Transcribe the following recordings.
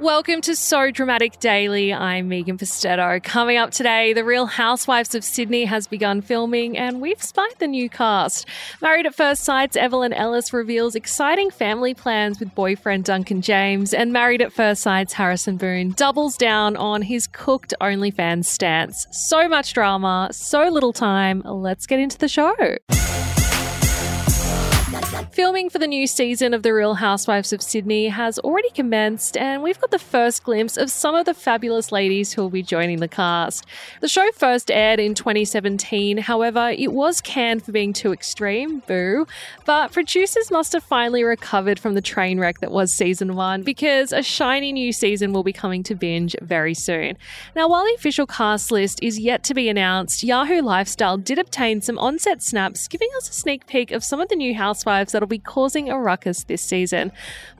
Welcome to So Dramatic Daily. I'm Megan Pustetto. Coming up today, The Real Housewives of Sydney has begun filming and we've spied the new cast. Married at First Sight's Evelyn Ellis reveals exciting family plans with boyfriend Duncan James, and Married at First Sight's Harrison Boon doubles down on his cooked OnlyFans stance. So much drama, so little time. Let's get into the show. Filming for the new season of The Real Housewives of Sydney has already commenced, and we've got the first glimpse of some of the fabulous ladies who will be joining the cast. The show first aired in 2017, however, it was canned for being too extreme, boo. But producers must have finally recovered from the train wreck that was season one because a shiny new season will be coming to binge very soon. Now, while the official cast list is yet to be announced, Yahoo Lifestyle did obtain some on set snaps giving us a sneak peek of some of the new housewives that'll be causing a ruckus this season.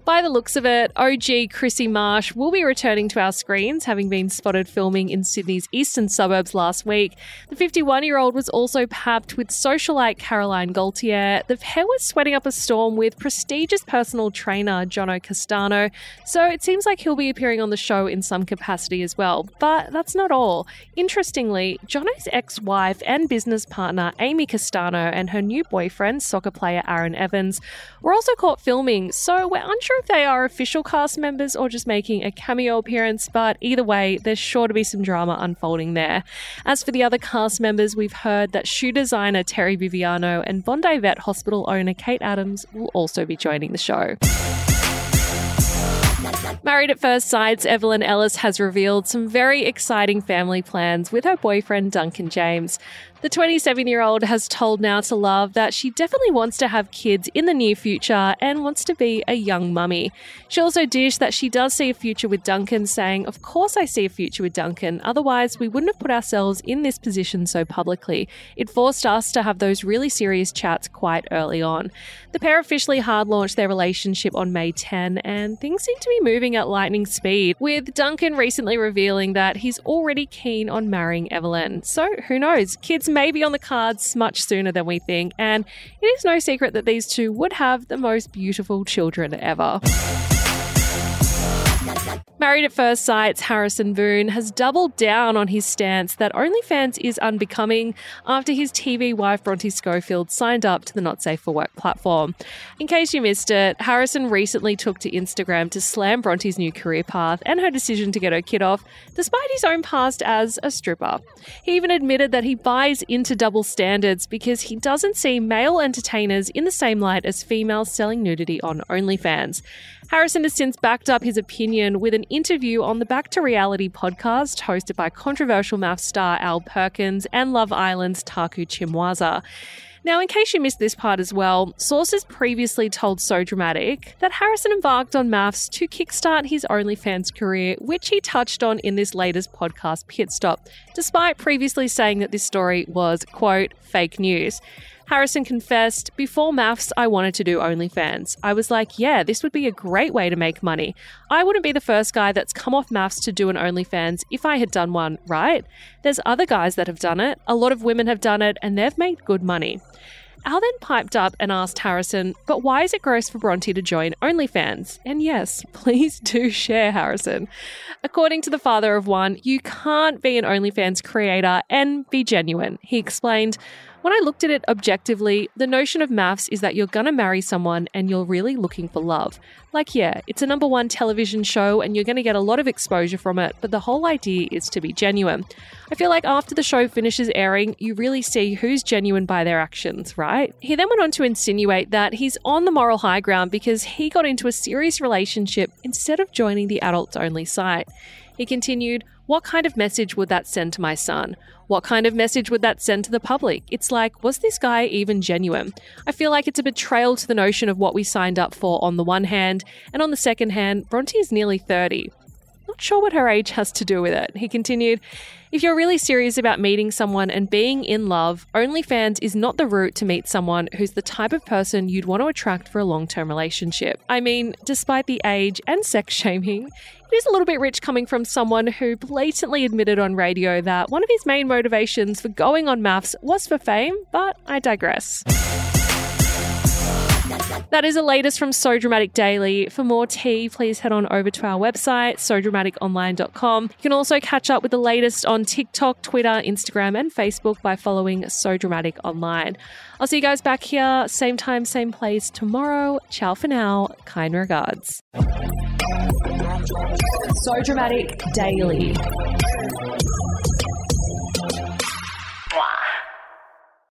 By the looks of it, OG Krissy Marsh will be returning to our screens, having been spotted filming in Sydney's eastern suburbs last week. The 51 year old was also papped with socialite Caroline Gaultier. The pair was sweating up a storm with prestigious personal trainer Jono Castano, so it seems like he'll be appearing on the show in some capacity as well. But that's not all. Interestingly, Jono's ex wife and business partner Amy Castano and her new boyfriend, soccer player Aaron Evans, were also caught filming, so we're unsure if they are official cast members or just making a cameo appearance, but either way, there's sure to be some drama unfolding there. As for the other cast members, we've heard that shoe designer Terry Biviano and Bondi Vet hospital owner Kate Adams will also be joining the show. Married at First Sight's Evelyn Ellis has revealed some very exciting family plans with her boyfriend Duncan James. The 27 year old has told Now to Love that she definitely wants to have kids in the near future and wants to be a young mummy. She also dished that she does see a future with Duncan, saying, Of course, I see a future with Duncan. Otherwise, we wouldn't have put ourselves in this position so publicly. It forced us to have those really serious chats quite early on. The pair officially hard launched their relationship on May 10, and things seem to be moving at lightning speed, with Duncan recently revealing that he's already keen on marrying Evelyn. So who knows? Kids may be on the cards much sooner than we think, and it is no secret that these two would have the most beautiful children ever. Married at First Sight's Harrison Boon has doubled down on his stance that OnlyFans is unbecoming after his TV wife Bronte Schofield signed up to the Not Safe for Work platform. In case you missed it, Harrison recently took to Instagram to slam Bronte's new career path and her decision to get her kid off, despite his own past as a stripper. He even admitted that he buys into double standards because he doesn't see male entertainers in the same light as females selling nudity on OnlyFans. Harrison has since backed up his opinion with an interview on the Back to Reality podcast hosted by controversial MAFS star Al Perkins and Love Island's Taku Chimwaza. Now, in case you missed this part as well, sources previously told So Dramatic that Harrison embarked on MAFS to kickstart his OnlyFans career, which he touched on in this latest podcast pit stop, despite previously saying that this story was, quote, fake news. Harrison confessed, Before MAFS, I wanted to do OnlyFans. I was like, yeah, this would be a great way to make money. I wouldn't be the first guy that's come off MAFS to do an OnlyFans if I had done one, right? There's other guys that have done it. A lot of women have done it, and they've made good money. Al then piped up and asked Harrison, but why is it gross for Bronte to join OnlyFans? And yes, please do share, Harrison. According to the father of one, you can't be an OnlyFans creator and be genuine. He explained, when I looked at it objectively, the notion of MAFS is that you're gonna marry someone and you're really looking for love. Like, yeah, it's a number one television show and you're gonna get a lot of exposure from it, but the whole idea is to be genuine. I feel like after the show finishes airing, you really see who's genuine by their actions, right? He then went on to insinuate that he's on the moral high ground because he got into a serious relationship instead of joining the adults only site. He continued, What kind of message would that send to my son? What kind of message would that send to the public? It's like, was this guy even genuine? I feel like it's a betrayal to the notion of what we signed up for on the one hand, and on the second hand, Bronte is nearly 30. Not sure what her age has to do with it. He continued, If you're really serious about meeting someone and being in love, OnlyFans is not the route to meet someone who's the type of person you'd want to attract for a long term relationship. I mean, despite the age and sex shaming, it is a little bit rich coming from someone who blatantly admitted on radio that one of his main motivations for going on MAFS was for fame, but I digress. That is the latest from So Dramatic Daily. For more tea, please head on over to our website, sodramaticonline.com. You can also catch up with the latest on TikTok, Twitter, Instagram, and Facebook by following So Dramatic Online. I'll see you guys back here, same time, same place tomorrow. Ciao for now. Kind regards. So Dramatic Daily.